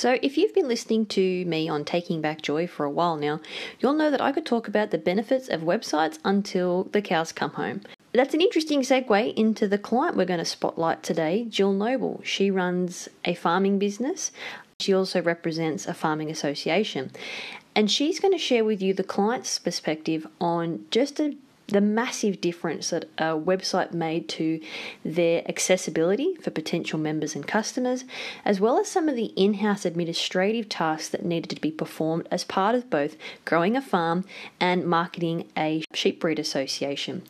So, if you've been listening to me on Taking Back Joy for a while now, you'll know that I could talk about the benefits of websites until the cows come home. That's an interesting segue into the client we're going to spotlight today, Jill Noble. She runs a farming business. She also represents a farming association. And she's going to share with you the client's perspective on just a the massive difference that a website made to their accessibility for potential members and customers, as well as some of the in house administrative tasks that needed to be performed as part of both growing a farm and marketing a sheep breed association.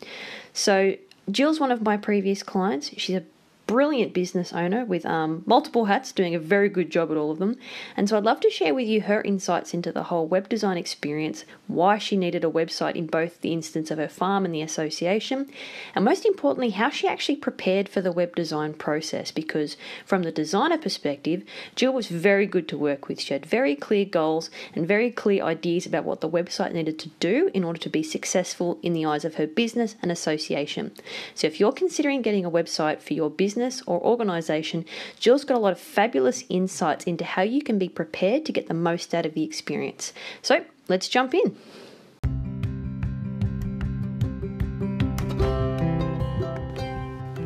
So, Jill's one of my previous clients. She's a brilliant business owner with um, multiple hats, doing a very good job at all of them. And so I'd love to share with you her insights into the whole web design experience, why she needed a website in both the instance of her farm and the association, and most importantly, how she actually prepared for the web design process. Because from the designer perspective, Jill was very good to work with. She had very clear goals and very clear ideas about what the website needed to do in order to be successful in the eyes of her business and association. So if you're considering getting a website for your business, business or organization, Jill's got a lot of fabulous insights into how you can be prepared to get the most out of the experience. So let's jump in.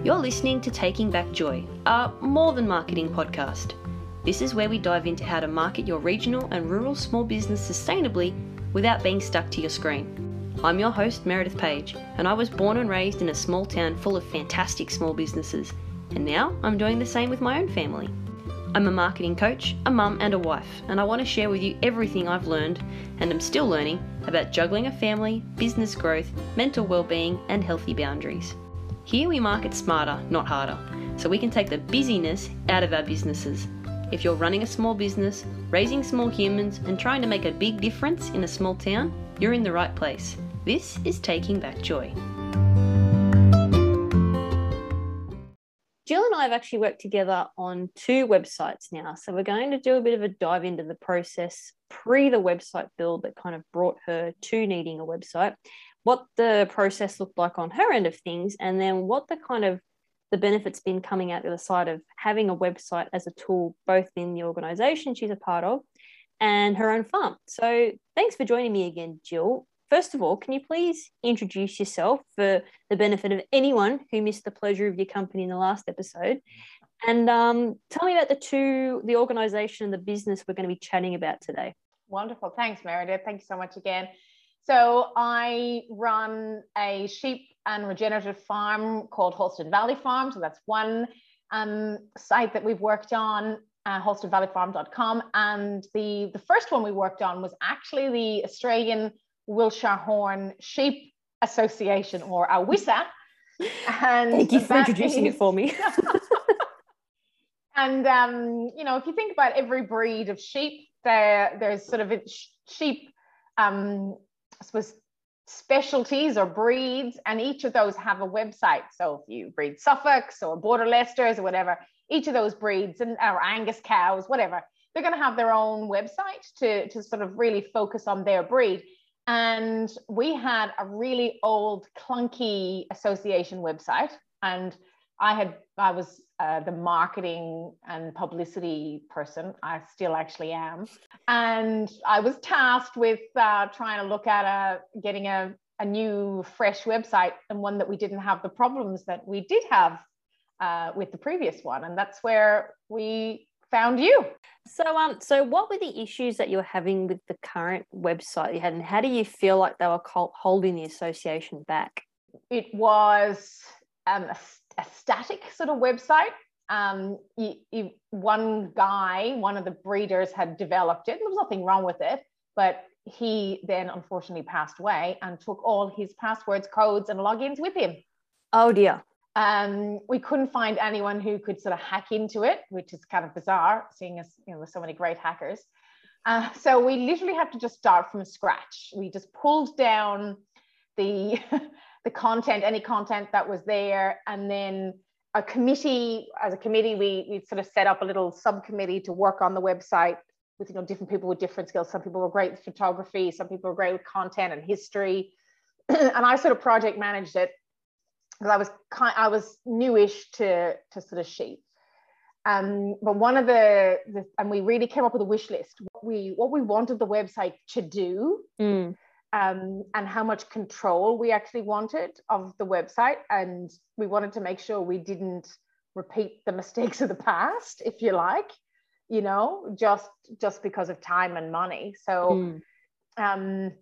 You're listening to Taking Back Joy, a more than marketing podcast. This is where we dive into how to market your regional and rural small business sustainably without being stuck to your screen. I'm your host, Meredith Page, and I was born and raised in a small town full of fantastic small businesses and now I'm doing the same with my own family. I'm a marketing coach, a mum, and a wife, and I want to share with you everything I've learned and am still learning about juggling a family, business growth, mental well-being, and healthy boundaries. Here we market smarter, not harder, so we can take the busyness out of our businesses. If you're running a small business, raising small humans, and trying to make a big difference in a small town, you're in the right place. This is Taking Back Joy. Jill and I have actually worked together on two websites now. So we're going to do a bit of a dive into the process pre the website build that kind of brought her to needing a website, what the process looked like on her end of things, and then what the kind of the benefits been coming out the other side of having a website as a tool, both in the organization she's a part of and her own farm. So thanks for joining me again, Jill first of all, can you please introduce yourself for the benefit of anyone who missed the pleasure of your company in the last episode? And um, tell me about the two, the organization and the business we're going to be chatting about today. Wonderful. Thanks, Meredith. Thank you so much again. So, I run a sheep and regenerative farm called Holston Valley Farm. So, that's one um, site that we've worked on, uh, halstedvalleyfarm.com. And the, the first one we worked on was actually the Australian Wiltshire Horn Sheep Association or AWISA. And Thank you for introducing it for me. and um, you know, if you think about every breed of sheep, there there's sort of a sheep, um, I suppose specialties or breeds, and each of those have a website. So if you breed Suffolks or Border Leicesters or whatever, each of those breeds and or Angus cows, whatever, they're going to have their own website to to sort of really focus on their breed. And we had a really old, clunky association website. And I had, I was uh, the marketing and publicity person. I still actually am. And I was tasked with uh, trying to look at a, getting a, a new, fresh website and one that we didn't have the problems that we did have uh, with the previous one. And that's where we found you. So, um, so what were the issues that you were having with the current website you had, and how do you feel like they were holding the association back? It was um, a, a static sort of website. Um, you, you, one guy, one of the breeders, had developed it. There was nothing wrong with it, but he then unfortunately passed away and took all his passwords, codes, and logins with him. Oh dear. Um, we couldn't find anyone who could sort of hack into it, which is kind of bizarre, seeing as you know there's so many great hackers. Uh, so we literally had to just start from scratch. We just pulled down the the content, any content that was there, and then a committee, as a committee, we we sort of set up a little subcommittee to work on the website with you know different people with different skills. Some people were great with photography, some people were great with content and history, and I sort of project managed it because I was kind, I was newish to to sort of sheep, Um, but one of the, the, and we really came up with a wish list. What we what we wanted the website to do, Mm. um, and how much control we actually wanted of the website, and we wanted to make sure we didn't repeat the mistakes of the past, if you like, you know, just just because of time and money. So. Mm. Um,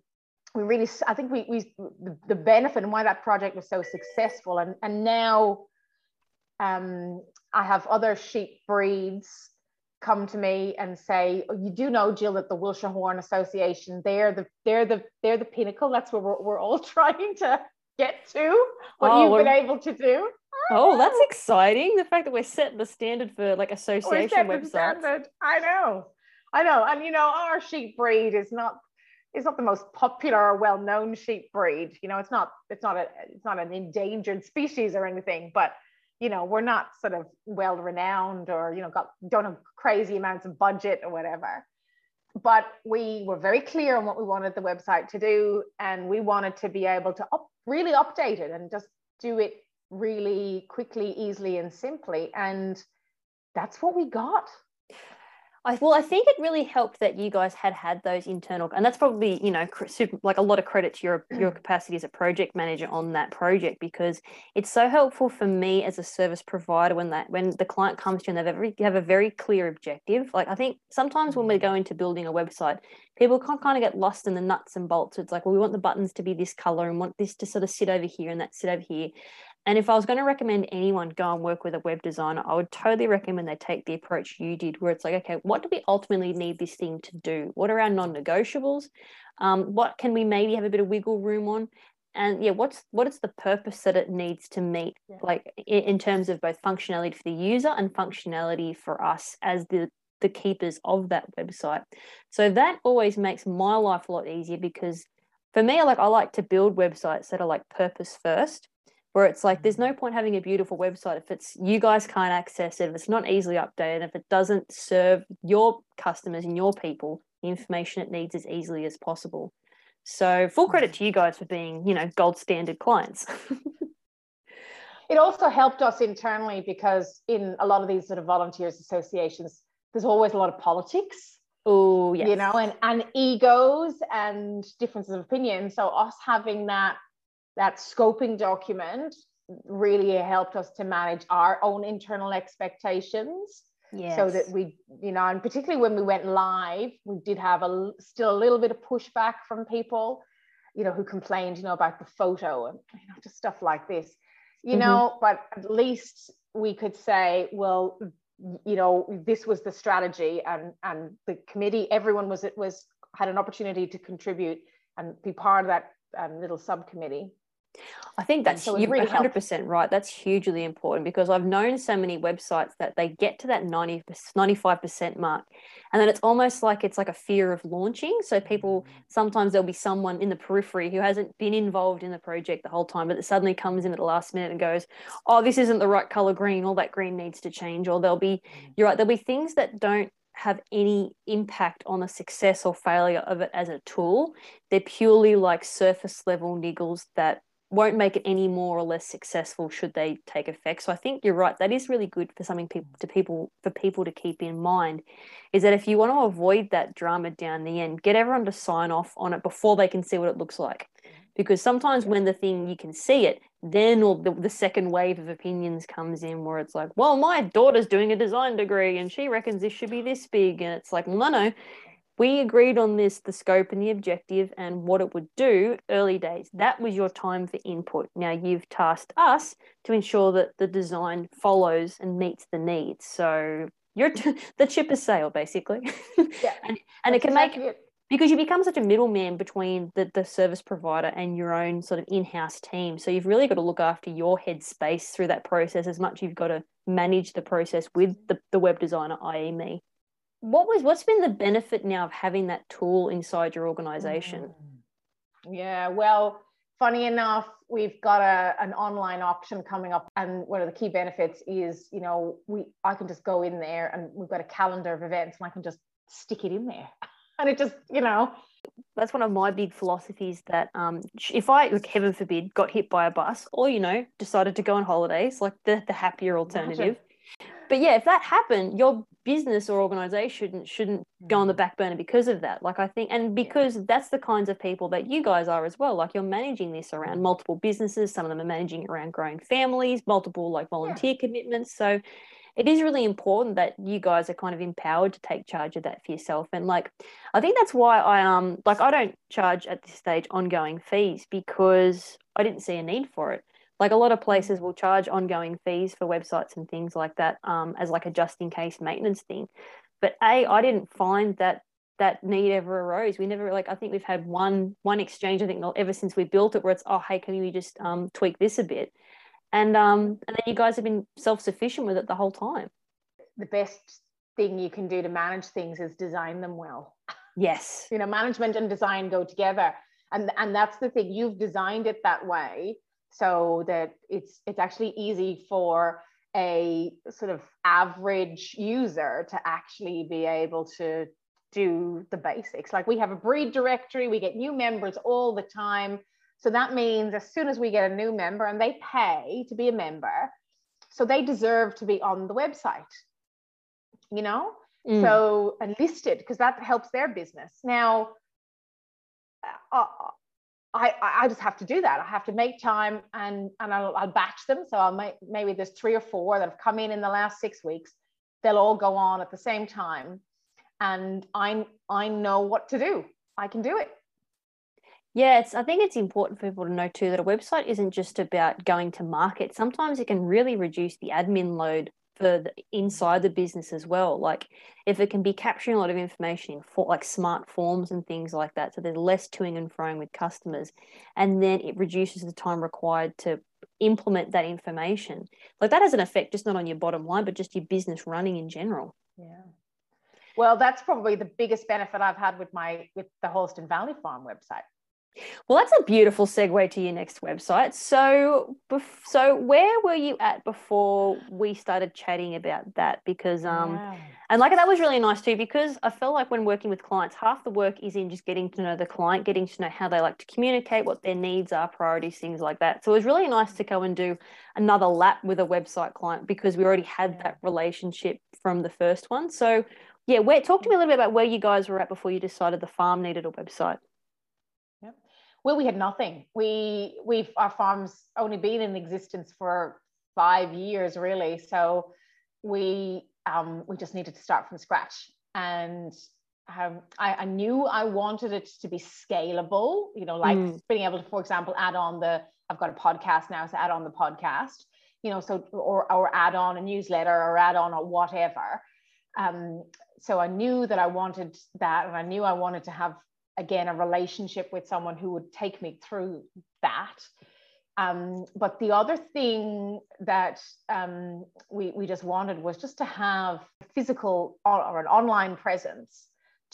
we really i think we, we the, the benefit and why that project was so successful and and now um i have other sheep breeds come to me and say oh, you do know jill that the Wiltshire horn association they're the they're the they're the pinnacle that's where we're, we're all trying to get to what Oh, you've been able to do Oh, that's exciting. The fact that we're setting the standard for like association websites. standard. I know, I know, and you know, our sheep breed is not is not the most popular or well known sheep breed. You know, it's not it's not a it's not an endangered species or anything, but you know, we're not sort of well renowned or you know got don't have crazy amounts of budget or whatever. But we were very clear on what we wanted the website to do, and we wanted to be able to up, really update it and just do it really quickly, easily, and simply. And that's what we got. I, well, I think it really helped that you guys had had those internal, and that's probably you know super, like a lot of credit to your your mm. capacity as a project manager on that project because it's so helpful for me as a service provider when that when the client comes to you and they've every, have a very clear objective. Like I think sometimes when we mm. go into building a website, people can kind of get lost in the nuts and bolts. It's like, well, we want the buttons to be this color and want this to sort of sit over here and that sit over here. And if I was going to recommend anyone go and work with a web designer, I would totally recommend they take the approach you did, where it's like, okay, what do we ultimately need this thing to do? What are our non-negotiables? Um, what can we maybe have a bit of wiggle room on? And yeah, what's what is the purpose that it needs to meet, Yeah. like in, in terms of both functionality for the user and functionality for us as the the keepers of that website. So that always makes my life a lot easier because for me, like I like to build websites that are like purpose first where it's like there's mm. no point having a beautiful website if it's you guys can't access it if it's not easily updated if it doesn't serve your customers and your people the information it needs as easily as possible. So full credit mm. to you guys for being you know gold standard clients. It also helped us internally because in a lot of these sort of volunteers associations, there's always a lot of politics, oh yeah you know, and, and egos and differences of opinion. So us having that that scoping document really helped us to manage our own internal expectations yes. so that we you know and particularly when we went live we did have a still a little bit of pushback from people you know who complained you know about the photo and you know just stuff like this you Mhm. know but at least we could say well you know this was the strategy and and the committee everyone was it was had an opportunity to contribute and be part of that um, little subcommittee I think that's so you're really 100% right. That's hugely important because I've known so many websites that they get to that 90 95% mark and then it's almost like it's like a fear of launching. So people mm-hmm. sometimes there'll be someone in the periphery who hasn't been involved in the project the whole time but it suddenly comes in at the last minute and goes, "Oh, this isn't the right color green. All that green needs to change." Or there'll be mm-hmm. you're right, there'll be things that don't have any impact on the success or failure of it as a tool. They're purely like surface level niggles that won't make it any more or less successful should they take effect. So I think you're right. That is really good for something people to people for people to keep in mind is that if you want to avoid that drama down the end, get everyone to sign off on it before they can see what it looks like. Because sometimes when the thing you can see it, then all the, the second wave of opinions comes in where it's like, well, my daughter's doing a design degree and she reckons this should be this big. And it's like, well, no, no, we agreed on this the scope and the objective and what it would do early days. That was your time for input. Now you've tasked us to ensure that the design follows and meets the needs. So you're t- the chip is sale basically. Yeah, and, and it can make it. because you become such a middleman between the, the service provider and your own sort of in-house team. So you've really got to look after your headspace through that process as much you've got to manage the process with the, the web designer i.e me what was what's been the benefit now of having that tool inside your organization? Yeah, well, funny enough, we've got a, an online auction coming up, and one of the key benefits is, you know, we I can just go in there and we've got a calendar of events, and I can just stick it in there, and it just, you know, that's one of my big philosophies that um, if I, like, heaven forbid, got hit by a bus or, you know, decided to go on holidays, like the, the happier alternative, but yeah, if that happened, your business or organization shouldn't go on the mm. back burner because of that. Like I think, and because that's the kinds of people that you guys are as well. Like you're managing this around multiple businesses. Some of them are managing around growing families, multiple like volunteer yeah. commitments. So it is really important that you guys are kind of empowered to take charge of that for yourself. And like, I think that's why I um like I don't charge at this stage ongoing fees because I didn't see a need for it. Like a lot of places will charge ongoing fees for websites and things like that um, as like a just in case maintenance thing. But a, I didn't find that that need ever arose. We never like I think we've had one one exchange I think ever since we built it where it's oh hey can we just um, tweak this a bit, and um and then you guys have been self sufficient with it the whole time. The best thing you can do to manage things is design them well. Yes. you know, management and design go together. And, and that's the thing, you've designed it that way so that it's it's actually easy for a sort of average user to actually be able to do the basics. Like we have a breed directory we get new members all the time. So that means as soon as we get a new member and they pay to be a member so they deserve to be on the website you know? Mm. so and listed because that helps their business. Now uh, I, I just have to do that. I have to make time and, and I'll, I'll batch them. So I'll make, maybe there's three or four that have come in in the last six weeks. They'll all go on at the same time. And I, I know what to do. I can do it. Yeah, it's, I think it's important for people to know too that a website isn't just about going to market. Sometimes it can really reduce the admin load for the, inside the business as well. Like if it can be capturing a lot of information in for, like smart forms and things like that, so there's less toing and froing with customers, and then it reduces the time required to implement that information. Like that has an effect just not on your bottom line, but just your business running in general. Yeah. Well, that's probably the biggest benefit I've had with my with the Holston Valley Farm website. Well, that's a beautiful segue to your next website. So, so where were you at before we started chatting about that? Because, um, and like that was really nice too, because I feel like when working with clients, half the work is in just getting to know the client, getting to know how they like to communicate, what their needs are, priorities, things like that. So it was really nice to go and do another lap with a website client because we already had that relationship from the first one. So, yeah, where talk to me a little bit about where you guys were at before you decided the farm needed a website. Well, we had nothing. We we've our farm's only been in existence for five years, really. So we um, we just needed to start from scratch. And um, I, I, knew I wanted it to be scalable. You know, like mm. being able to, for example, add on the I've got a podcast now, so add on the podcast. You know, so or or add on a newsletter or add on a whatever. Um, so I knew that I wanted that, and I knew I wanted to have again a relationship with someone who would take me through that um, but the other thing that um, we, we just wanted was just to have a physical or an online presence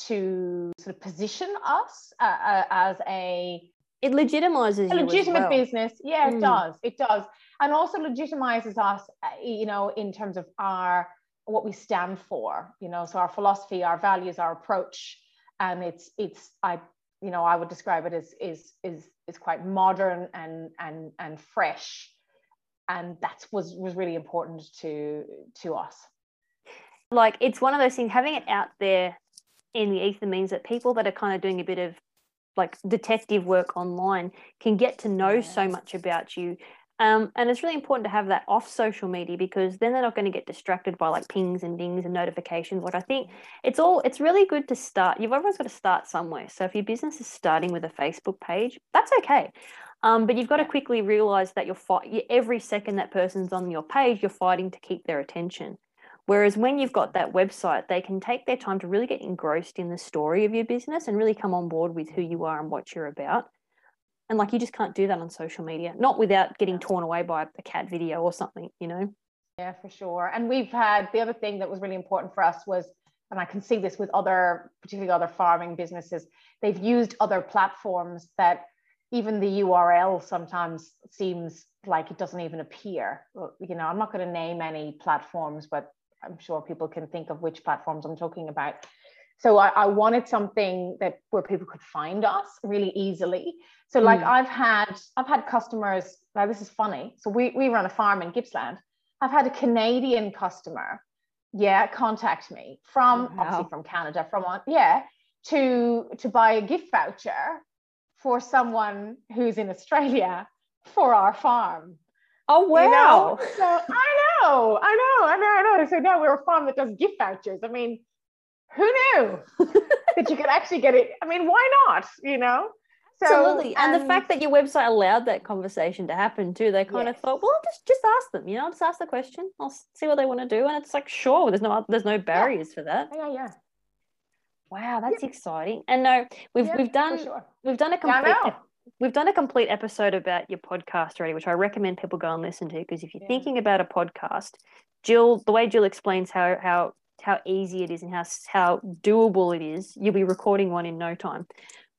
to sort of position us uh, uh, as a it legitimizes a legitimate well. business yeah it mm. does it does and also legitimizes us uh, you know in terms of our what we stand for you know so our philosophy our values our approach and it's it's I you know I would describe it as is is is quite modern and and and fresh, and that was was really important to to us. Like it's one of those things having it out there in the ether means that people that are kind of doing a bit of like detective work online can get to know yeah. so much about you um, and it's really important to have that off social media because then they're not going to get distracted by like pings and dings and notifications. Like I think it's all it's really good to start. You've always got to start somewhere. So if your business is starting with a Facebook page, that's okay. Um, but you've got to quickly realize that you're fight every second that person's on your page, you're fighting to keep their attention. Whereas when you've got that website, they can take their time to really get engrossed in the story of your business and really come on board with who you are and what you're about. And like you just can't do that on social media, not without getting torn away by a cat video or something, you know? Yeah, for sure. And we've had the other thing that was really important for us was, and I can see this with other, particularly other farming businesses, they've used other platforms that even the URL sometimes seems like it doesn't even appear. You know, I'm not going to name any platforms, but I'm sure people can think of which platforms I'm talking about so I, I, wanted something that where people could find us really easily so like mm. i've had i've had customers now this is funny so we, we run a farm in gippsland I've had a Canadian customer, yeah, contact me from Wow. obviously from Canada, from on, yeah, to to buy a gift voucher for someone who's in Australia for our farm. Oh You know? So I know, I know, I know, I know. So now we're a farm that does gift vouchers. I mean, who knew that you could actually get it? I mean, why not? You know? So, Absolutely. And, the um, fact that your website allowed that conversation to happen too, they kind of thought, well, just just ask them, you know, just ask the question. I'll see what they want to do. And it's like, sure, there's no there's no barriers for that. yeah, yeah, Wow, that's exciting. And no, we've yeah, we've done sure. we've done a complete we've done a complete episode about your podcast already, which I recommend people go and listen to because if you're Yeah. thinking about a podcast, Jill, the way Jill explains how how how easy it is and how how doable it is, you'll be recording one in no time.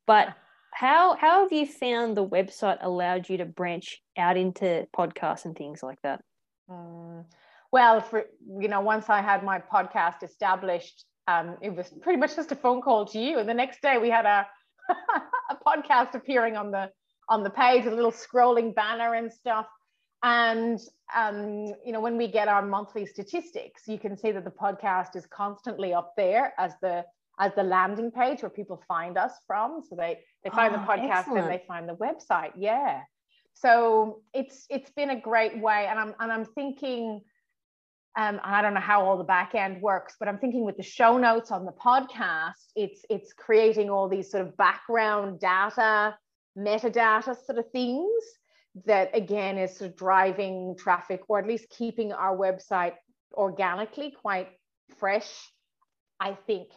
But how how have you found the website allowed you to branch out into podcasts and things like that? Mm. Well, for you know, once I had my podcast established, um, it was pretty much just a phone call to you, and the next day we had a a podcast appearing on the on the page, a little scrolling banner and stuff. And um, you know, when we get our monthly statistics, you can see that the podcast is constantly up there as the as the landing page where people find us from. So they they find Oh, the podcast excellent. and they find the website. Yeah. So it's it's been a great way, and I'm and I'm thinking. Um, I don't know how all the back end works, but I'm thinking with the show notes on the podcast, it's it's creating all these sort of background data, metadata sort of things that again is driving traffic or at least keeping our website organically quite fresh. I think.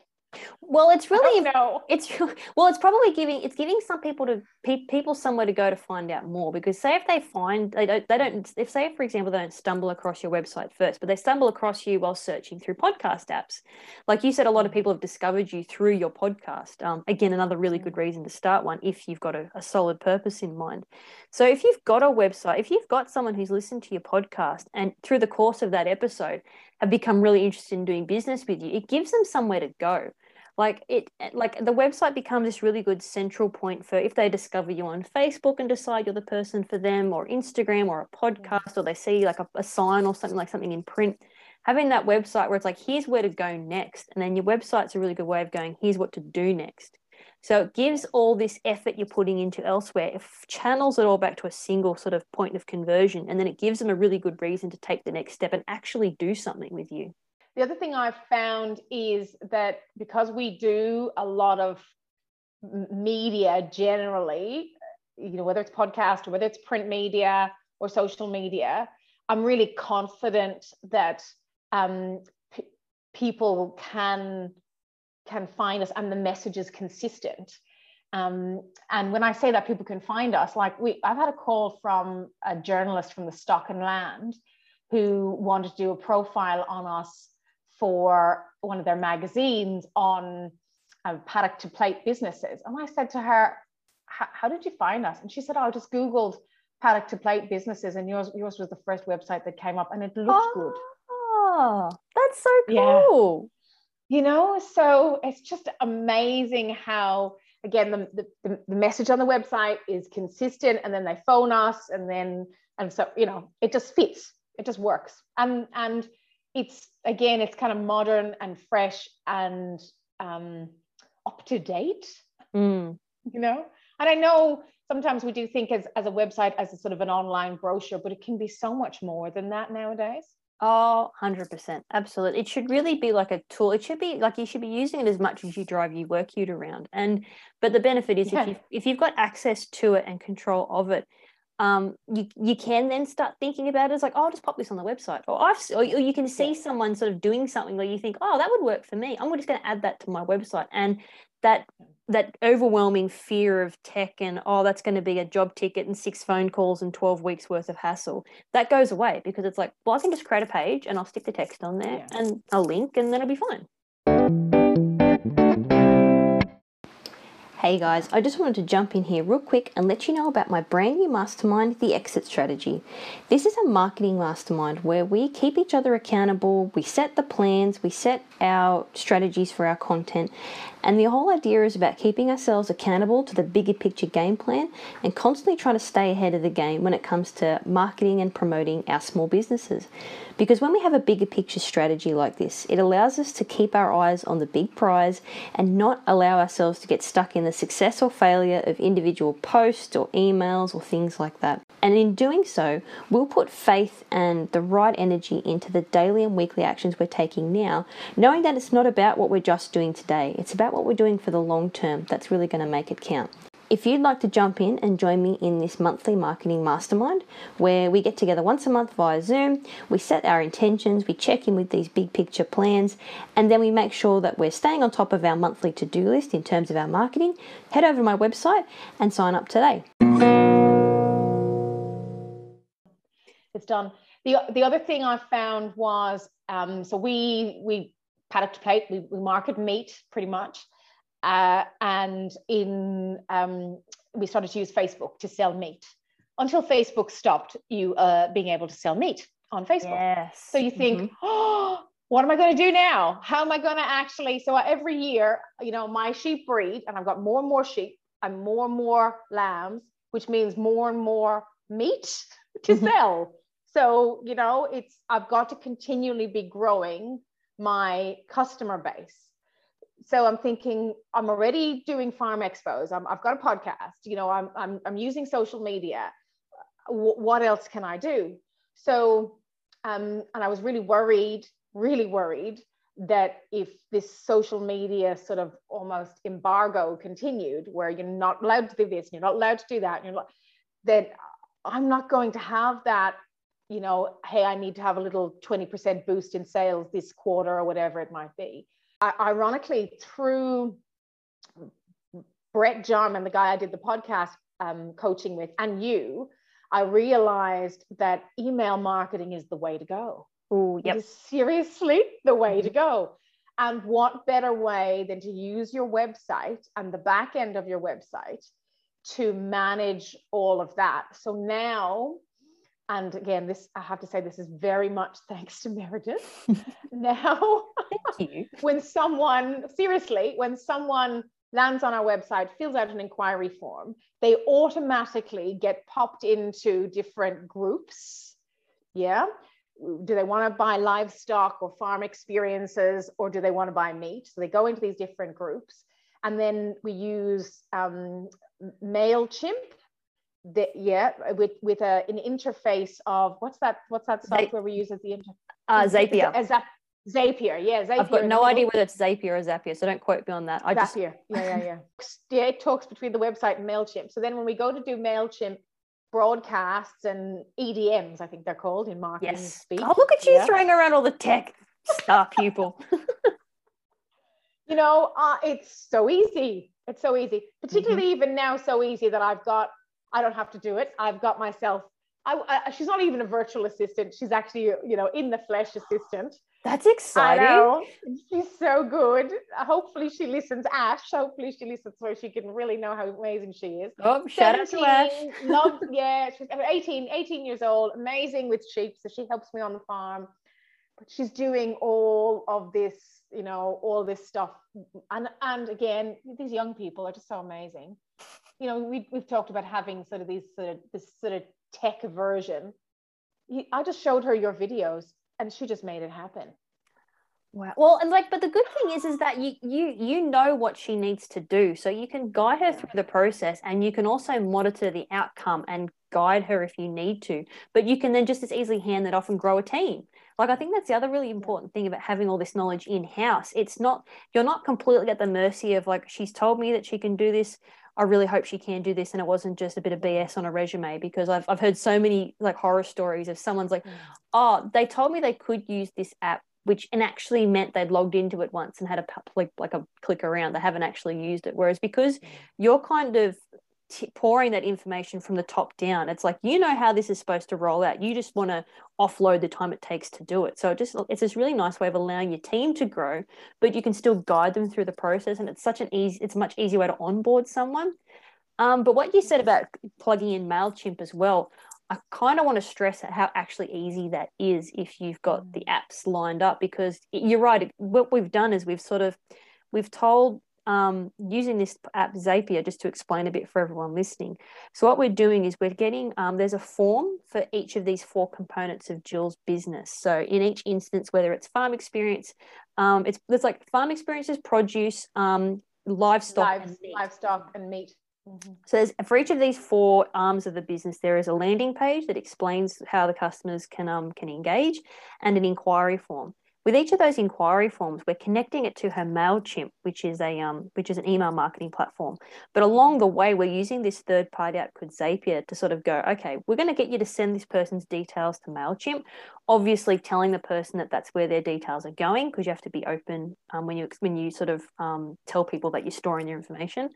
Well, it's really no. it's well it's probably giving it's giving some people to pe- people somewhere to go to find out more because say if they find they don't they don't if say for example they don't stumble across your website first but they stumble across you while searching through podcast apps. Like you said a lot of people have discovered you through your podcast. Um, again another really good reason to start one if you've got a, a solid purpose in mind. So if you've got a website if you've got someone who's listened to your podcast and through the course of that episode have become really interested in doing business with you it gives them somewhere to go like it like the website becomes this really good central point for if they discover you on facebook and decide you're the person for them or instagram or a podcast or they see like a, a sign or something like something in print having that website where it's like here's where to go next and then your website's a really good way of going here's what to do next. So it gives all this effort you're putting into elsewhere it channels it all back to a single sort of point of conversion and then it gives them a really good reason to take the next step and actually do something with you The other thing I've found is that because we do a lot of media generally, you know, whether it's podcast or whether it's print media or social media, I'm really confident that um, p- people can can find us and the message is consistent. Um, and when I say that people can find us, like we, I've had a call from a journalist from the Stock and Land who wanted to do a profile on us for one of their magazines on uh, paddock to plate businesses. And I said to her, How did you find us? And she said, Oh, I just Googled paddock to plate businesses, and yours, yours was the first website that came up, and it looked good. oh that's so cool. Yeah. You know, so it's just amazing how, again, the, the, the message on the website is consistent, and then they phone us, and then, and so, you know, it just fits, it just works. And, and, it's again it's kind of modern and fresh and um, up to date Mm. you know and i know sometimes we do think as, as a website as a sort of an online brochure but it can be so much more than that nowadays Oh, 100%. Absolutely. It should really be like a tool. It should be like you should be using it as much as you drive your work ute around. And but the benefit is Yeah. if you if you've got access to it and control of it, um, you you can then start thinking about it as like, oh, I'll just pop this on the website. Or I've or, you can see someone sort of doing something where you think, oh, that would work for me. I'm just going to add that to my website. And that that overwhelming fear of tech and oh that's going to be a job ticket and six phone calls and 12 weeks worth of hassle that goes away because it's like well i can just create a page and i'll stick the text on there Yeah. and a link and then it'll be fine Hey guys, I just wanted to jump in here real quick and let you know about my brand new mastermind, The Exit Strategy. This is a marketing mastermind where we keep each other accountable, we set the plans, we set our strategies for our content, and the whole idea is about keeping ourselves accountable to the bigger picture game plan and constantly trying to stay ahead of the game when it comes to marketing and promoting our small businesses. Because when we have a bigger picture strategy like this, it allows us to keep our eyes on the big prize and not allow ourselves to get stuck in the success or failure of individual posts or emails or things like that. And in doing so, we'll put faith and the right energy into the daily and weekly actions we're taking now, knowing that it's not about what we're just doing today, it's about what we're doing for the long term that's really going to make it count. If you'd like to jump in and join me in this monthly marketing mastermind, where we get together once a month via Zoom, we set our intentions, we check in with these big picture plans, and then we make sure that we're staying on top of our monthly to do list in terms of our marketing, head over to my website and sign up today. It's done. The, the other thing I found was um, so we we paddock to plate, we, we market meat pretty much. Uh, and in um, we started to use Facebook to sell meat until Facebook stopped you uh, being able to sell meat on Facebook. Yes. So you think, mm-hmm. oh, what am I going to do now? How am I going to actually? So every year, you know, my sheep breed, and I've got more and more sheep and more and more lambs, which means more and more meat to mm-hmm. sell. So you know, it's I've got to continually be growing my customer base so I'm thinking I'm already doing farm expos. i have got a podcast. You know, I'm I'm I'm using social media. W- what else can I do? So, um, and I was really worried, really worried that if this social media sort of almost embargo continued, where you're not allowed to do this, you're not allowed to do that, you're not, that I'm not going to have that. You know, hey, I need to have a little 20% boost in sales this quarter or whatever it might be ironically, through Brett Jarman, the guy I did the podcast um, coaching with, and you, I realized that email marketing is the way to go. Oh, yep. seriously the way to go. And what better way than to use your website and the back end of your website to manage all of that? So now and again this i have to say this is very much thanks to meredith. Now when someone seriously when someone lands on our website fills out an inquiry form they automatically get popped into different groups. Yeah. Do they want to buy livestock or farm experiences or do they want to buy meat? So they go into these different groups. And then we use um, mailchimp the, yeah with with a, an interface of what's that what's that software we use as the inter uh, Zapier as that Zapier yeah Zapier I've got no idea whether it's Zapier or Zapier so don't quote me on that I Zapier just... yeah yeah yeah yeah it talks between the website and Mailchimp so then when we go to do Mailchimp broadcasts and EDMs I think they're called in marketing yes. speak oh look at you yeah. throwing around all the tech stuff people you know uh, it's so easy it's so easy particularly mm-hmm. even now so easy that I've got I don't have to do it. I've got myself. I, I, she's not even a virtual assistant. She's actually, you know, in the flesh assistant. That's exciting. She's so good. Hopefully she listens. Ash, hopefully she listens so she can really know how amazing she is. Oh, shout out to Ash. love, yeah, she's 18, 18 years old, amazing with sheep. So she helps me on the farm. But she's doing all of this, you know, all this stuff. And and again, these young people are just so amazing you know, we, we've talked about having sort of these sort of this sort of tech aversion. I just showed her your videos and she just made it happen. Wow. Well, and like, but the good thing is, is that you you you know what she needs to do, so you can guide her through the process, and you can also monitor the outcome and guide her if you need to. But you can then just as easily hand that off and grow a team. Like, I think that's the other really important thing about having all this knowledge in house. It's not you're not completely at the mercy of like she's told me that she can do this. I really hope she can do this and it wasn't just a bit of BS on a resume because I've, I've heard so many like horror stories of someone's like, mm. oh, they told me they could use this app, which and actually meant they'd logged into it once and had a like like a click around. They haven't actually used it. Whereas because mm. you're kind of t- pouring that information from the top down. It's like you know how this is supposed to roll out. You just want to offload the time it takes to do it. So it just it's this really nice way of allowing your team to grow, but you can still guide them through the process. And it's such an easy, it's a much easier way to onboard someone. Um, but what you said about plugging in Mailchimp as well, I kind of want to stress how actually easy that is if you've got the mm. apps lined up because you're right. What we've done is we've sort of we've told um, using this app Zapier just to explain a bit for everyone listening. So what we're doing is we're getting um, there's a form for each of these four components of Jill's business. So in each instance, whether it's farm experience, um, it's there's like farm experiences, produce, um, livestock, Lives, and livestock and meat. Mm-hmm. So there's, for each of these four arms of the business, there is a landing page that explains how the customers can um, can engage, and an inquiry form. With each of those inquiry forms, we're connecting it to her Mailchimp, which is a um, which is an email marketing platform. But along the way, we're using this third party app called Zapier to sort of go, okay, we're going to get you to send this person's details to Mailchimp. Obviously, telling the person that that's where their details are going because you have to be open um, when you when you sort of um, tell people that you're storing their information.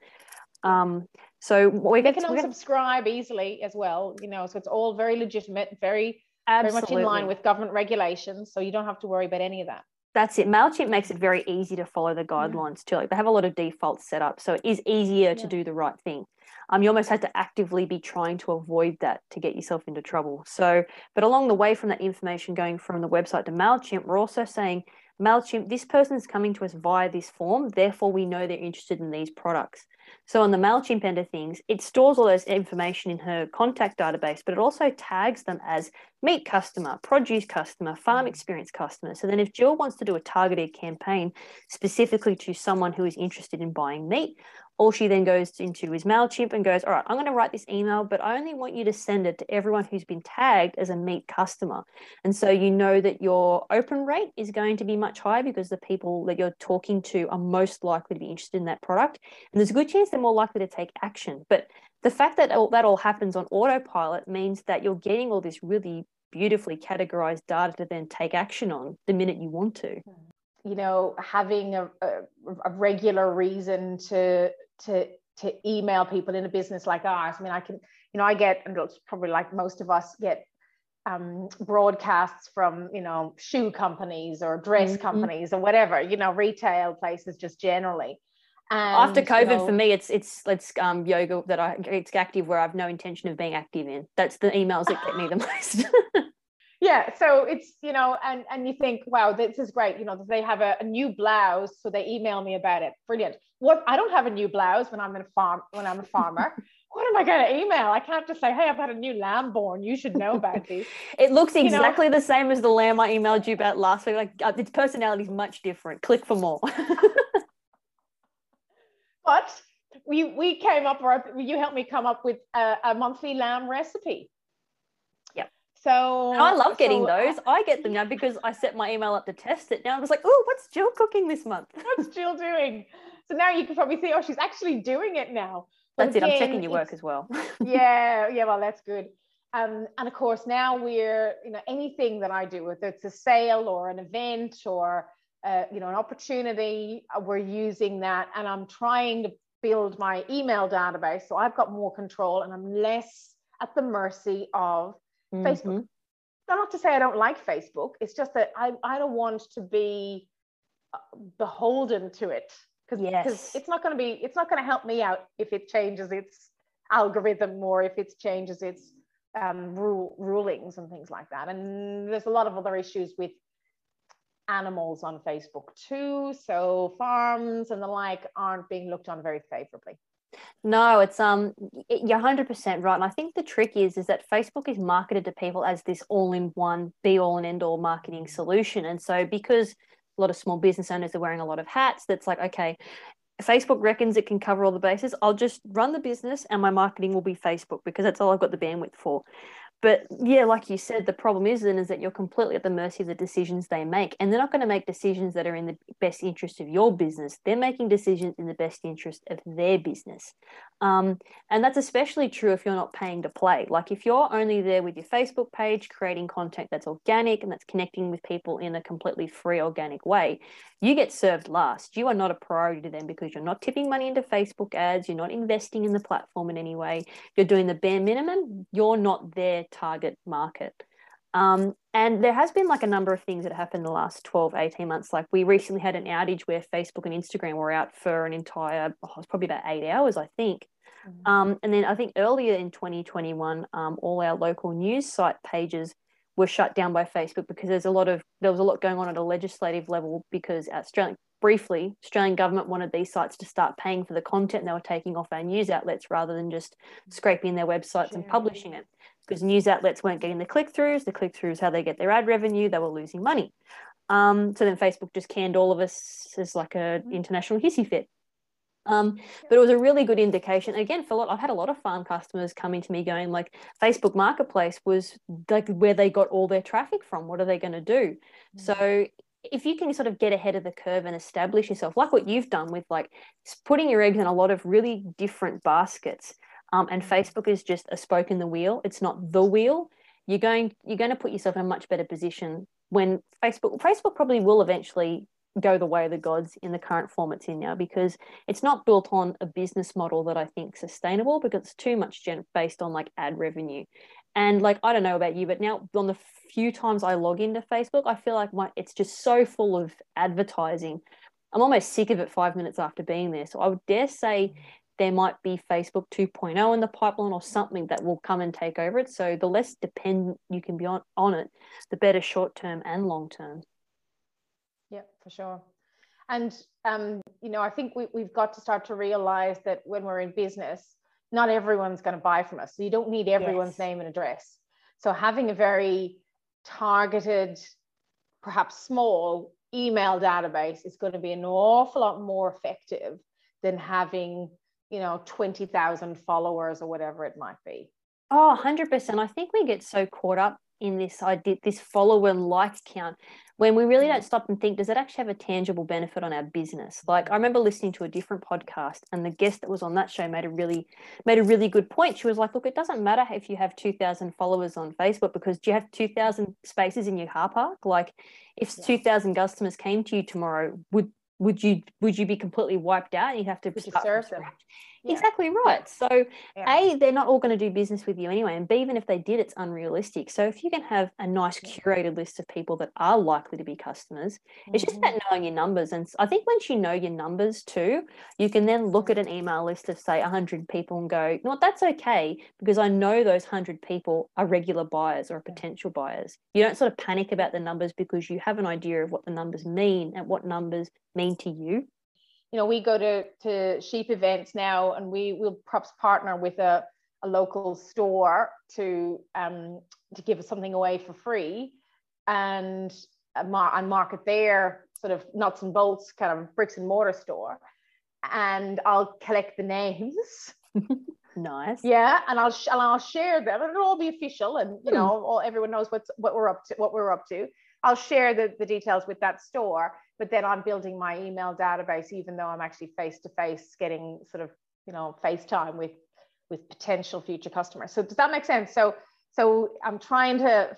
Um, so we can unsubscribe easily as well, you know. So it's all very legitimate, very Absolutely. very much in line with government regulations. So you don't have to worry about any of that. That's it. MailChimp makes it very easy to follow the guidelines too. Like they have a lot of defaults set up. So it is easier yeah. to do the right thing. Um, you almost have to actively be trying to avoid that to get yourself into trouble. So, but along the way from that information going from the website to MailChimp, we're also saying, MailChimp, this person is coming to us via this form, therefore we know they're interested in these products. So on the MailChimp end of things, it stores all those information in her contact database, but it also tags them as meat customer, produce customer, farm mm. experience customer. So then if Jill wants to do a targeted campaign specifically to someone who is interested in buying meat, all she then goes into is MailChimp and goes, All right, I'm going to write this email, but I only want you to send it to everyone who's been tagged as a meat customer. And so you know that your open rate is going to be much higher because the people that you're talking to are most likely to be interested in that product. And there's a good chance they're more likely to take action. But the fact that all, that all happens on autopilot means that you're getting all this really beautifully categorized data to then take action on the minute you want to you know having a, a, a, regular reason to to to email people in a business like ours. I mean, I can, you know, I get, and it's probably like most of us get um, broadcasts from, you know, shoe companies or dress mm-hmm. companies or whatever, you know, retail places just generally. And, After COVID, you know, for me, it's it's it's um, yoga that I it's active where I've no intention of being active in. That's the emails that get me the most. Yeah so it's you know and and you think wow this is great you know they have a, a, new blouse so they email me about it. Brilliant. What i don't have a new blouse when i'm in a farm when i'm a farmer. What am i going to email? I can't just say hey i've had a new lamb born. You should know about this. It looks exactly you know? the same as the lamb i emailed you about last week. Like uh, its personality is much different. Click for more. But we we came up or you helped me come up with a, a monthly lamb recipe so I love getting so, those. I get them now because I set my email up to test it. Now I was like, oh, what's Jill cooking this month? What's Jill doing? So now you can probably see, oh, she's actually doing it now. That's again, it. I'm checking your work as well. yeah, yeah. Well, that's good. Um, and of course, now we're you know anything that I do, whether it's a sale or an event or uh, you know an opportunity, uh, we're using that, and I'm trying to build my email database so I've got more control and I'm less at the mercy of mm-hmm. Facebook. Not to say I don't like Facebook. It's just that I, I don't want to be uh, beholden to it because yes. it's not going to be it's not going to help me out if it changes its algorithm or if it changes its um, rule, rulings and things like that. And there's a lot of other issues with animals on Facebook too. So farms and the like aren't being looked on very favorably. No, it's um you're 100% right. And I think the trick is is that Facebook is marketed to people as this all-in-one be all and end all marketing solution. And so because a lot of small business owners are wearing a lot of hats, that's like okay, Facebook reckons it can cover all the bases. I'll just run the business and my marketing will be Facebook because that's all I've got the bandwidth for. But yeah, like you said, the problem is then is that you're completely at the mercy of the decisions they make, and they're not going to make decisions that are in the best interest of your business. They're making decisions in the best interest of their business, um, and that's especially true if you're not paying to play. Like if you're only there with your Facebook page, creating content that's organic and that's connecting with people in a completely free, organic way, you get served last. You are not a priority to them because you're not tipping money into Facebook ads. You're not investing in the platform in any way. You're doing the bare minimum. You're not there target market. Um, and there has been like a number of things that happened in the last 12, 18 months. Like we recently had an outage where Facebook and Instagram were out for an entire, oh, it was probably about eight hours, I think. Mm-hmm. Um, and then I think earlier in 2021, um, all our local news site pages were shut down by Facebook because there's a lot of there was a lot going on at a legislative level because Australian briefly Australian government wanted these sites to start paying for the content they were taking off our news outlets rather than just scraping their websites and publishing it because news outlets weren't getting the click throughs. The click throughs, how they get their ad revenue, they were losing money. Um, so then Facebook just canned all of us as like an mm-hmm. international hissy fit. Um, but it was a really good indication. Again, for a lot, I've had a lot of farm customers coming to me going like, Facebook Marketplace was like where they got all their traffic from. What are they going to do? Mm-hmm. So if you can sort of get ahead of the curve and establish yourself, like what you've done with like putting your eggs in a lot of really different baskets, um, and Facebook is just a spoke in the wheel. It's not the wheel. You're going you're going to put yourself in a much better position when Facebook Facebook probably will eventually go the way of the gods in the current form it's in now because it's not built on a business model that I think sustainable because it's too much gen- based on like ad revenue. And like I don't know about you, but now on the few times I log into Facebook, I feel like my it's just so full of advertising. I'm almost sick of it five minutes after being there. So I would dare say there might be Facebook 2.0 in the pipeline or something that will come and take over it. So the less dependent you can be on, on it, the better short term and long term. Yeah, for sure. And, um, you know, I think we, we've got to start to realize that when we're in business, not everyone's going to buy from us. So you don't need everyone's yes. name and address. So having a very targeted, perhaps small email database is going to be an awful lot more effective than having you know 20,000 followers or whatever it might be. Oh, 100%. I think we get so caught up in this idea, this follower like count, when we really don't mm. stop and think, does it actually have a tangible benefit on our business? Like I remember listening to a different podcast and the guest that was on that show made a really made a really good point. She was like, look, it doesn't matter if you have 2,000 followers on Facebook because do you have 2,000 spaces in your car park? Like if yeah. 2,000 customers came to you tomorrow, would would you would you be completely wiped out and you have to would serve them yeah. exactly right so yeah. a they're not all going to do business with you anyway and b even if they did it's unrealistic so if you can have a nice curated list of people that are likely to be customers mm-hmm. it's just about mm-hmm. knowing your numbers and i think once you know your numbers too you can then look at an email list of say 100 people and go you know what that's okay because i know those 100 people are regular buyers or potential buyers you don't sort of panic about the numbers because you have an idea of what the numbers mean and what numbers mean to you? You know, we go to, to sheep events now and we will perhaps partner with a, a local store to um, to give us something away for free and uh, and market their sort of nuts and bolts kind of bricks and mortar store and I'll collect the names. nice. Yeah, and I'll and I'll share them. It'll all be official, and you hmm. know, all, everyone knows what's what we're up to. What we're up to. I'll share the, the details with that store, but then I'm building my email database, even though I'm actually face to face getting sort of, you know, FaceTime with with potential future customers. So does that make sense? So so I'm trying to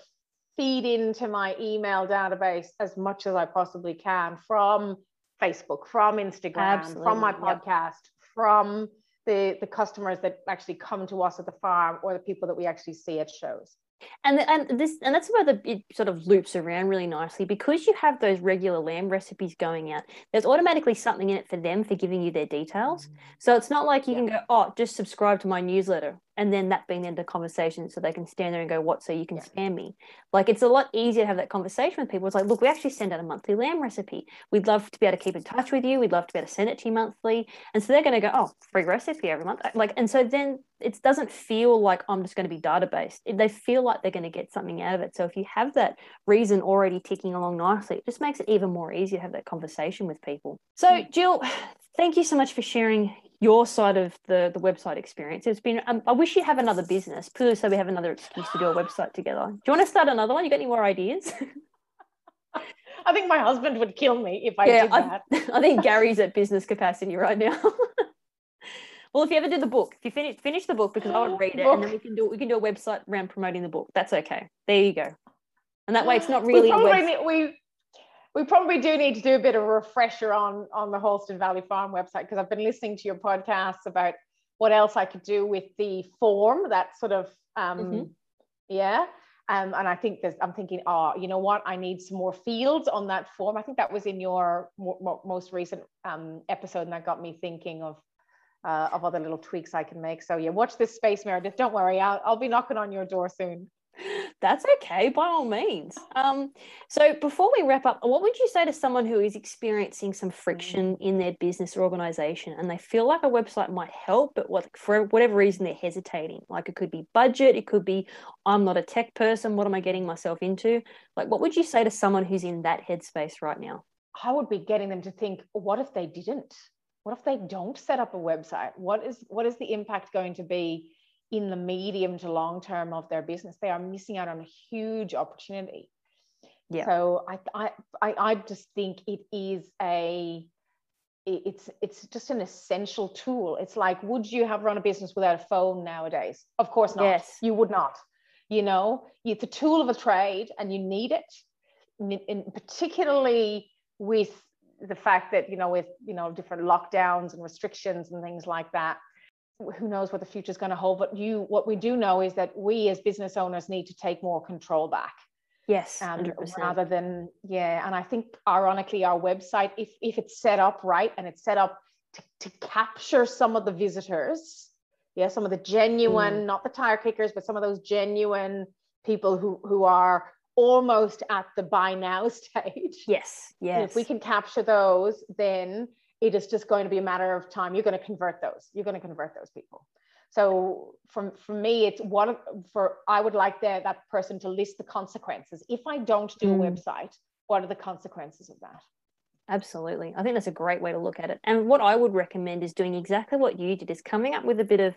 feed into my email database as much as I possibly can from Facebook, from Instagram, Absolutely. from my podcast, yep. from the, the customers that actually come to us at the farm or the people that we actually see at shows and and this and that's where the it sort of loops around really nicely because you have those regular lamb recipes going out there's automatically something in it for them for giving you their details mm-hmm. so it's not like you yeah. can go oh just subscribe to my newsletter and then that being the end of conversation so they can stand there and go what so you can yeah. spam me? Like it's a lot easier to have that conversation with people. It's like look we actually send out a monthly lamb recipe. We'd love to be able to keep in touch with you. We'd love to be able to send it to you monthly. And so they're going to go oh free recipe every month. Uh, like and so then it doesn't feel like i'm just going to be database they feel like they're going to get something out of it. So if you have that reason already ticking along nicely it just makes it even more easy to have that conversation with people. So jill thank you so much for sharing your side of the the website experience. It's been. Um, I wish you have another business, purely so we have another excuse to do a website together. Do you want to start another one? You got any more ideas? I think my husband would kill me if I yeah, did that. I, I think Gary's at business capacity right now. well, if you ever did the book, if you finish finish the book because I want to read it, book. and then we can do we can do a website around promoting the book. That's okay. There you go. And that way, it's not really. We probably, need, we we probably do need to do a bit of a refresher on on the Halston Valley Farm website because I've been listening to your podcasts about what else I could do with the form that sort of um mm-hmm. yeah. Um, and I think there's I'm thinking oh you know what? I need some more fields on that form. I think that was in your mo- most recent um, episode and that got me thinking of uh, of other little tweaks I can make. So yeah watch this space Meredith. Don't worry. I'll, I'll be knocking on your door soon that's okay, by all means. Um, so, before we wrap up, what would you say to someone who is experiencing some friction in their business or organization and they feel like a website might help, but what, for whatever reason they're hesitating? Like it could be budget, it could be I'm not a tech person, what am I getting myself into? Like, what would you say to someone who's in that headspace right now? I would be getting them to think, what if they didn't? What if they don't set up a website? What is what is the impact going to be? In the medium to long term of their business, they are missing out on a huge opportunity. Yeah. So I, I, I just think it is a, it's it's just an essential tool. It's like, would you have run a business without a phone nowadays? Of course not. Yes. You would not. You know, it's a tool of a trade, and you need it, in, particularly with the fact that you know with you know different lockdowns and restrictions and things like that who knows what the future is going to hold but you what we do know is that we as business owners need to take more control back. Yes um, rather than yeah and i think ironically our website if if it's set up right and it's set up to, to capture some of the visitors yeah some of the genuine mm. not the tire kickers but some of those genuine people who who are almost at the buy now stage. Yes yes if we can capture those then it is just going to be a matter of time. You're going to convert those. You're going to convert those people. So from for me, it's what for I would like the, that person to list the consequences. If I don't do mm. a website, what are the consequences of that? Absolutely. I think that's a great way to look at it. And what I would recommend is doing exactly what you did is coming up with a bit of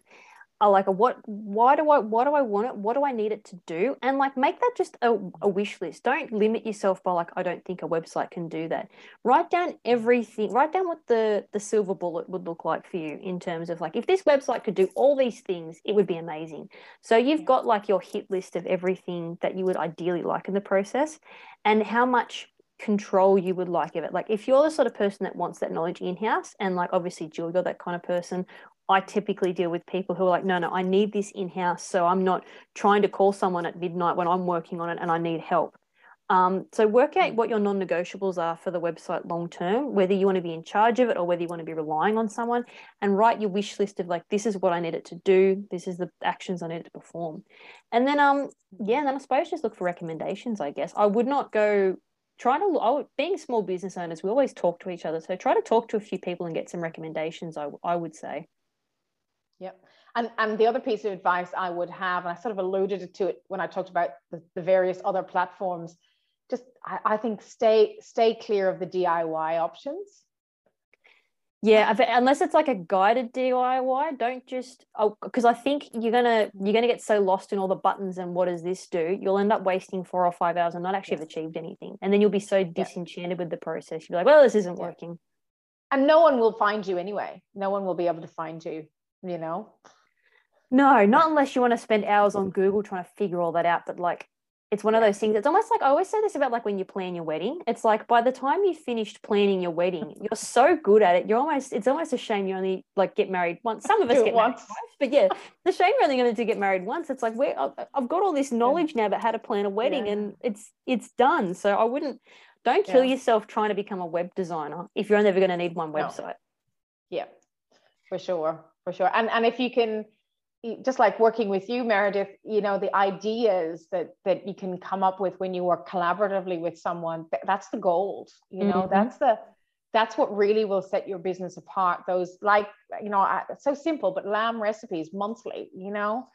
are like a what why do i why do i want it? What do i need it to do? And like make that just a, a wish list. Don't limit yourself by like i don't think a website can do that. Write down everything write down what the the silver bullet would look like for you in terms of like if this website could do all these things it would be amazing. So you've got like your hit list of everything that you would ideally like in the process and how much control you would like of it. Like if you're the sort of person that wants that knowledge in house, and like obviously Jill, you're that kind of person, I typically deal with people who are like, no, no, I need this in house. So I'm not trying to call someone at midnight when I'm working on it and I need help. Um, so work out what your non negotiables are for the website long term, whether you want to be in charge of it or whether you want to be relying on someone, and write your wish list of like, this is what I need it to do, this is the actions I need it to perform. And then, um, yeah, and then I suppose just look for recommendations, I guess. I would not go try to I would, being small business owners we always talk to each other so try to talk to a few people and get some recommendations i, I would say Yep. And, and the other piece of advice I would have, and I sort of alluded to it when I talked about the, the various other platforms, just I, I think stay stay clear of the DIY options. Yeah, unless it's like a guided DIY, don't just oh, because I think you're gonna you're gonna get so lost in all the buttons and what does this do? You'll end up wasting four or five hours and not actually have achieved anything, and then you'll be so disenchanted with the process. You'll be like, well, this isn't working. And no one will find you anyway. No one will be able to find you you know? No, not unless you want to spend hours on Google trying to figure all that out. But like, it's one of those things. It's almost like I always say this about like when you plan your wedding. It's like by the time you finished planning your wedding, you're so good at it. You're almost. It's almost a shame you only like get married once. Some of us get once. married but yeah, the shame you're only going to get married once. It's like where I've got all this knowledge now about how to plan a wedding, yeah. and it's it's done. So I wouldn't. Don't kill yeah. yourself trying to become a web designer if you're only ever going to need one website. No. Yeah, for sure for sure and and if you can just like working with you meredith you know the ideas that that you can come up with when you work collaboratively with someone that's the gold you know mm-hmm. that's the that's what really will set your business apart those like you know so simple but lamb recipes monthly you know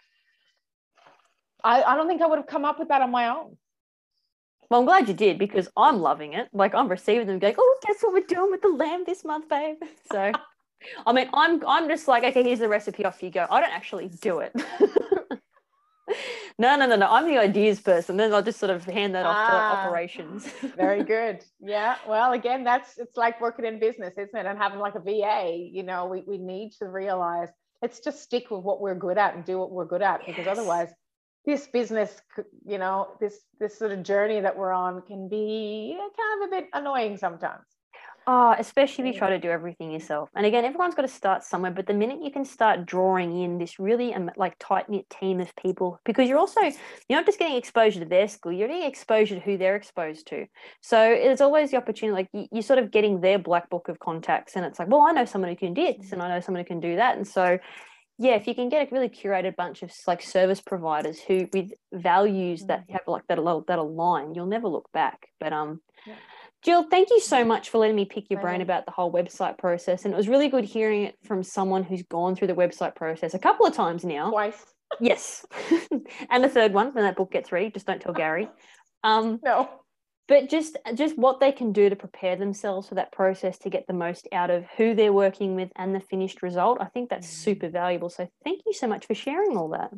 I, I don't think i would have come up with that on my own well, I'm glad you did because I'm loving it. Like I'm receiving them going, oh, guess what we're doing with the lamb this month, babe. So I mean, I'm I'm just like, okay, here's the recipe, off you go. I don't actually do it. no, no, no, no. I'm the ideas person. Then I'll just sort of hand that off ah, to operations. very good. Yeah. Well, again, that's it's like working in business, isn't it? And having like a VA. You know, we we need to realize let's just stick with what we're good at and do what we're good at because otherwise this business you know this this sort of journey that we're on can be kind of a bit annoying sometimes Oh, especially if you try to do everything yourself. And again, everyone's got to start somewhere. But the minute you can start drawing in this really um, like tight knit team of people, because you're also you're not just getting exposure to their school, you're getting exposure to who they're exposed to. So there's always the opportunity, like you, you're sort of getting their black book of contacts, and it's like, well, I know someone who can do this, and I know someone who can do that, and so yeah, if you can get a really curated bunch of like service providers who with values that mm. have like that that align, you'll never look back. But um. Yeah Jill, thank you so much for letting me pick your brain about the whole website process. And it was really good hearing it from someone who's gone through the website process a couple of times now. Twice. yes. and the third one when that book gets ready. Just don't tell Gary. Um, no. But just just what they can do to prepare themselves for that process to get the most out of who they're working with and the finished result. I think that's mm. super valuable. So thank you so much for sharing all that.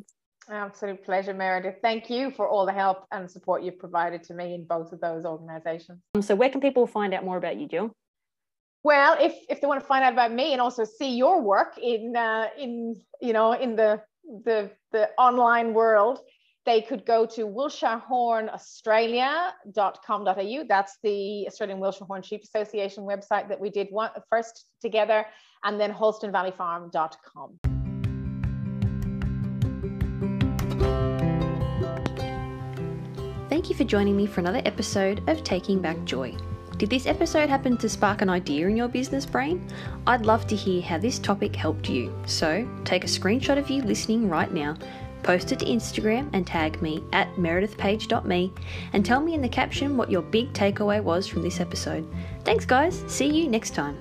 Absolute pleasure, Meredith. Thank you for all the help and support you've provided to me in both of those organizations. Um, so, where can people find out more about you, Jill? Well, if if they want to find out about me and also see your work in uh, in you know in the the the online world, they could go to wiltshirehornaustralia.com.au. That's the Australian Wiltshire Horn Sheep Association website that we did one first together, and then holstonvalleyfarm.com. Thank you for joining me for another episode of Taking Back Joy. Did this episode happen to spark an idea in your business brain? I'd love to hear how this topic helped you. So take a screenshot of you listening right now, post it to Instagram and tag me at meredithpage.me and tell me in the caption what your big takeaway was from this episode. Thanks, guys. See you next time.